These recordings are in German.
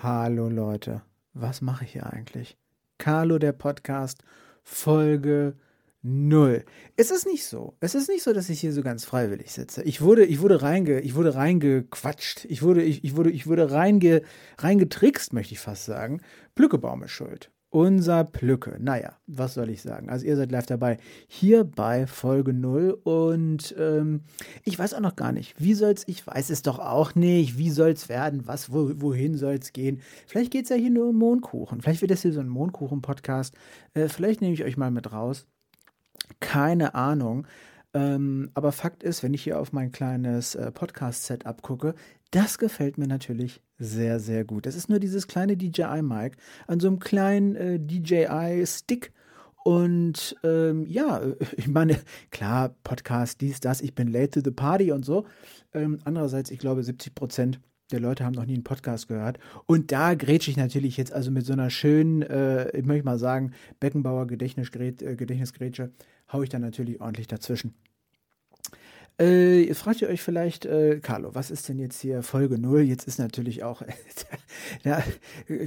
Hallo Leute, was mache ich hier eigentlich? Carlo der Podcast, Folge 0. Es ist nicht so. Es ist nicht so, dass ich hier so ganz freiwillig sitze. Ich wurde, ich wurde reinge, ich wurde reingequatscht. Ich wurde, ich, ich wurde, ich wurde reinge, reingetrickst, möchte ich fast sagen. Plückebaum ist schuld. Unser Plücke. Naja, was soll ich sagen? Also ihr seid live dabei. Hier bei Folge 0 und ähm, ich weiß auch noch gar nicht, wie soll's, ich weiß es doch auch nicht, wie soll's werden, was, wo, wohin soll's gehen. Vielleicht geht's ja hier nur um Mondkuchen. Vielleicht wird das hier so ein Mondkuchen-Podcast. Äh, vielleicht nehme ich euch mal mit raus. Keine Ahnung. Ähm, aber Fakt ist, wenn ich hier auf mein kleines äh, Podcast-Setup gucke, das gefällt mir natürlich sehr, sehr gut. Das ist nur dieses kleine DJI-Mic an so einem kleinen äh, DJI-Stick. Und ähm, ja, ich meine, klar, Podcast, dies, das, ich bin late to the party und so. Ähm, andererseits, ich glaube, 70 Prozent der Leute haben noch nie einen Podcast gehört. Und da grätsche ich natürlich jetzt also mit so einer schönen, äh, ich möchte mal sagen, Beckenbauer Gedächtnisgrätsche, äh, Gedächtnisgrätsche, haue ich dann natürlich ordentlich dazwischen. Äh, jetzt fragt ihr euch vielleicht, äh, Carlo, was ist denn jetzt hier Folge 0? Jetzt ist natürlich auch, ja,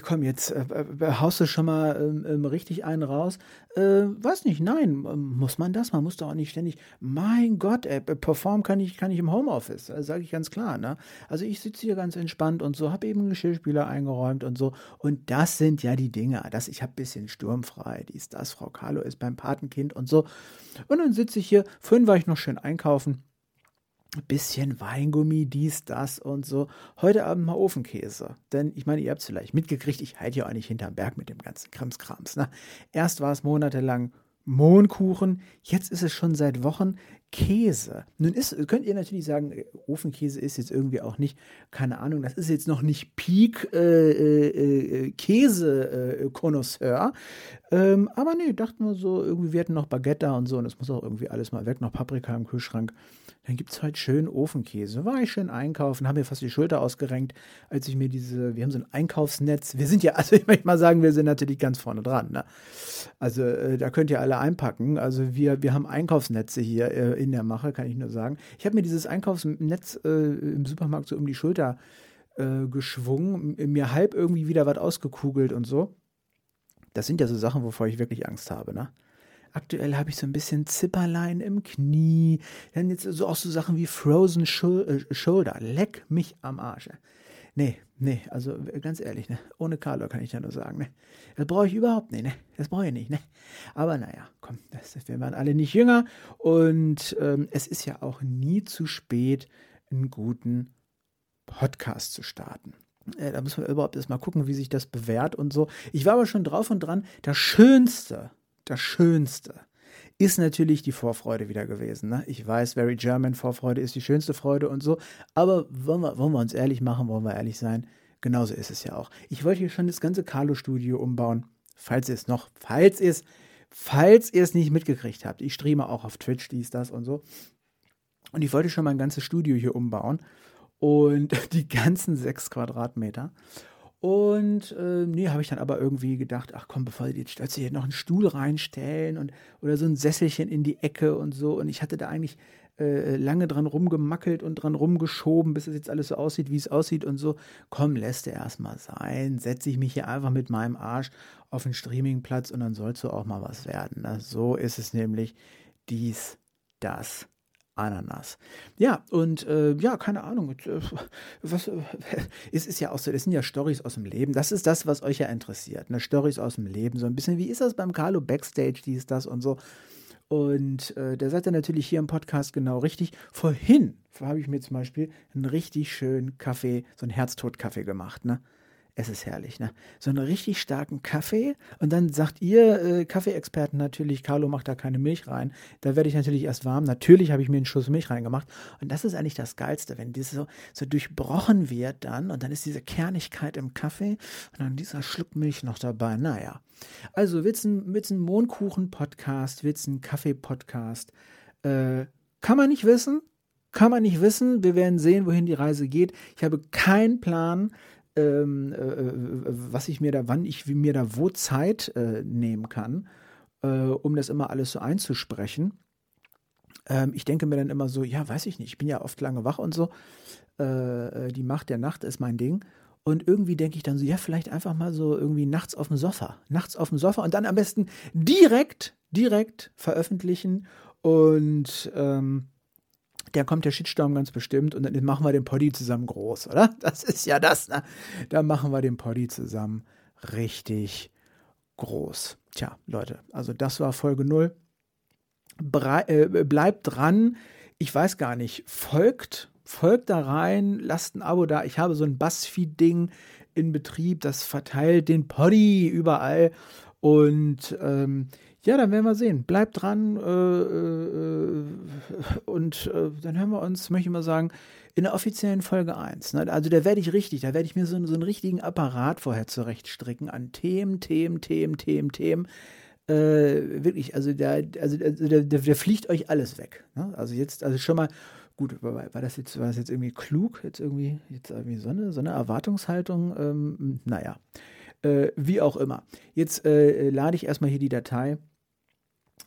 komm, jetzt äh, äh, haust du schon mal ähm, ähm, richtig einen raus. Äh, weiß nicht, nein, ähm, muss man das? Man muss doch auch nicht ständig, mein Gott, ey, performen kann ich, kann ich im Homeoffice, äh, sage ich ganz klar. Ne? Also ich sitze hier ganz entspannt und so, habe eben einen Geschirrspüler eingeräumt und so. Und das sind ja die Dinge. Das, ich habe ein bisschen sturmfrei, dies, das, Frau Carlo ist beim Patenkind und so. Und dann sitze ich hier, vorhin war ich noch schön einkaufen bisschen Weingummi, dies, das und so. Heute Abend mal Ofenkäse. Denn ich meine, ihr habt es vielleicht mitgekriegt, ich halte ja auch nicht hinterm Berg mit dem ganzen Krimskrams. Ne? Erst war es monatelang Mohnkuchen, jetzt ist es schon seit Wochen Käse. Nun ist, könnt ihr natürlich sagen, äh, Ofenkäse ist jetzt irgendwie auch nicht, keine Ahnung, das ist jetzt noch nicht Peak äh, äh, äh Käse-Konnoisseur. Ähm, aber nee, dachten wir so, irgendwie, wir hatten noch Baguette und so und das muss auch irgendwie alles mal weg, noch Paprika im Kühlschrank. Dann gibt es halt schön Ofenkäse. War ich schön einkaufen, habe mir fast die Schulter ausgerenkt, als ich mir diese, wir haben so ein Einkaufsnetz. Wir sind ja, also ich möchte mal sagen, wir sind natürlich ganz vorne dran. Ne? Also äh, da könnt ihr alle einpacken. Also wir, wir haben Einkaufsnetze hier äh, in der Mache, kann ich nur sagen. Ich habe mir dieses Einkaufsnetz äh, im Supermarkt so um die Schulter äh, geschwungen, mir halb irgendwie wieder was ausgekugelt und so. Das sind ja so Sachen, wovor ich wirklich Angst habe, ne? Aktuell habe ich so ein bisschen Zipperlein im Knie. Dann jetzt so auch so Sachen wie Frozen Shul äh, Shoulder. Leck mich am Arsch. Nee, nee, also ganz ehrlich, ne? Ohne Carlo kann ich ja nur sagen, ne? Das brauche ich überhaupt nicht, ne? Das brauche ich nicht, ne? Aber naja, komm, das, wir werden alle nicht jünger und ähm, es ist ja auch nie zu spät, einen guten Podcast zu starten. Äh, da müssen wir überhaupt erstmal gucken, wie sich das bewährt und so. Ich war aber schon drauf und dran. Das Schönste, das Schönste ist natürlich die Vorfreude wieder gewesen. Ne? Ich weiß, Very German, Vorfreude ist die schönste Freude und so. Aber wollen wir, wollen wir uns ehrlich machen, wollen wir ehrlich sein? Genauso ist es ja auch. Ich wollte hier schon das ganze Carlo-Studio umbauen. Falls ihr es noch, falls ihr es, falls ihr es nicht mitgekriegt habt. Ich streame auch auf Twitch, dies, das und so. Und ich wollte schon mein ganzes Studio hier umbauen. Und die ganzen sechs Quadratmeter. Und äh, nee, habe ich dann aber irgendwie gedacht, ach komm, bevor jetzt stellst du hier noch einen Stuhl reinstellen und oder so ein Sesselchen in die Ecke und so. Und ich hatte da eigentlich äh, lange dran rumgemackelt und dran rumgeschoben, bis es jetzt alles so aussieht, wie es aussieht und so. Komm, lässt er erstmal sein. Setze ich mich hier einfach mit meinem Arsch auf den Streamingplatz und dann soll es so auch mal was werden. Ne? So ist es nämlich dies, das Ananas. Ja, und äh, ja, keine Ahnung. Äh, was, äh, es ist ja auch so, das sind ja Stories aus dem Leben. Das ist das, was euch ja interessiert. Ne? Stories aus dem Leben. So ein bisschen, wie ist das beim Carlo Backstage, dies, das und so. Und äh, da seid ihr natürlich hier im Podcast genau richtig. Vorhin habe ich mir zum Beispiel einen richtig schönen Kaffee, so einen Herztod-Kaffee gemacht. Ne? Es ist herrlich, ne? So einen richtig starken Kaffee und dann sagt ihr äh, Kaffeeexperten natürlich, Carlo macht da keine Milch rein. Da werde ich natürlich erst warm. Natürlich habe ich mir einen Schuss Milch reingemacht und das ist eigentlich das Geilste, wenn das so, so durchbrochen wird dann und dann ist diese Kernigkeit im Kaffee und dann dieser Schluck Milch noch dabei. Naja, also wird's ein, wird's ein Mohnkuchen-Podcast, wird's ein Kaffee-Podcast. Äh, kann man nicht wissen, kann man nicht wissen. Wir werden sehen, wohin die Reise geht. Ich habe keinen Plan ähm, äh, äh, was ich mir da, wann ich mir da wo Zeit äh, nehmen kann, äh, um das immer alles so einzusprechen. Ähm, ich denke mir dann immer so, ja, weiß ich nicht, ich bin ja oft lange wach und so. Äh, äh, die Macht der Nacht ist mein Ding. Und irgendwie denke ich dann so, ja, vielleicht einfach mal so irgendwie nachts auf dem Sofa. Nachts auf dem Sofa und dann am besten direkt, direkt veröffentlichen. Und ähm, dann kommt der Shitstorm ganz bestimmt und dann machen wir den Poddy zusammen groß, oder? Das ist ja das, ne? Dann machen wir den Poddy zusammen richtig groß. Tja, Leute, also das war Folge 0. Brei äh, bleibt dran. Ich weiß gar nicht, folgt, folgt da rein, lasst ein Abo da. Ich habe so ein Buzzfeed-Ding in Betrieb, das verteilt den Poddy überall. Und ähm, ja, dann werden wir sehen. Bleibt dran äh, äh, und äh, dann hören wir uns, möchte ich mal sagen, in der offiziellen Folge 1. Ne? Also da werde ich richtig, da werde ich mir so, so einen richtigen Apparat vorher zurechtstricken an Themen, Themen, Themen, Themen, Themen. Äh, wirklich, also der, also der, der, der, fliegt euch alles weg. Ne? Also jetzt, also schon mal, gut, war, war, das jetzt, war das jetzt irgendwie klug? Jetzt irgendwie, jetzt irgendwie so eine, so eine Erwartungshaltung? Ähm, naja. Äh, wie auch immer. Jetzt äh, lade ich erstmal hier die Datei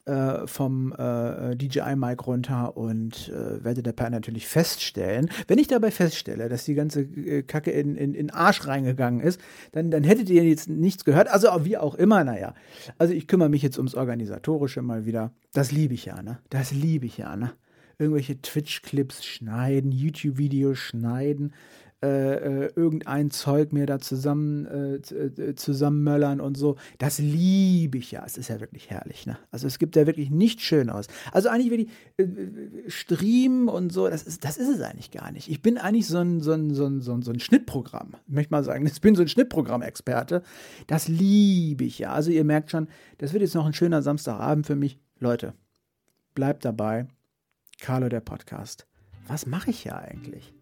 äh, vom äh, DJI-Mic runter und äh, werde dabei natürlich feststellen, wenn ich dabei feststelle, dass die ganze äh, Kacke in, in, in Arsch reingegangen ist, dann, dann hättet ihr jetzt nichts gehört. Also wie auch immer, naja. Also ich kümmere mich jetzt ums Organisatorische mal wieder. Das liebe ich ja, ne? Das liebe ich ja, ne? Irgendwelche Twitch-Clips schneiden, YouTube-Videos schneiden, äh, äh, irgendein Zeug mir da zusammen äh, äh, zusammenmöllern und so. Das liebe ich ja. Es ist ja wirklich herrlich. Ne? Also es gibt ja wirklich nichts Schöneres. Also eigentlich wirklich äh, streamen und so, das ist, das ist es eigentlich gar nicht. Ich bin eigentlich so ein, so ein, so ein, so ein, so ein Schnittprogramm. Ich möchte mal sagen, ich bin so ein Schnittprogramm-Experte. Das liebe ich ja. Also ihr merkt schon, das wird jetzt noch ein schöner Samstagabend für mich. Leute, bleibt dabei. Carlo der Podcast. Was mache ich hier eigentlich?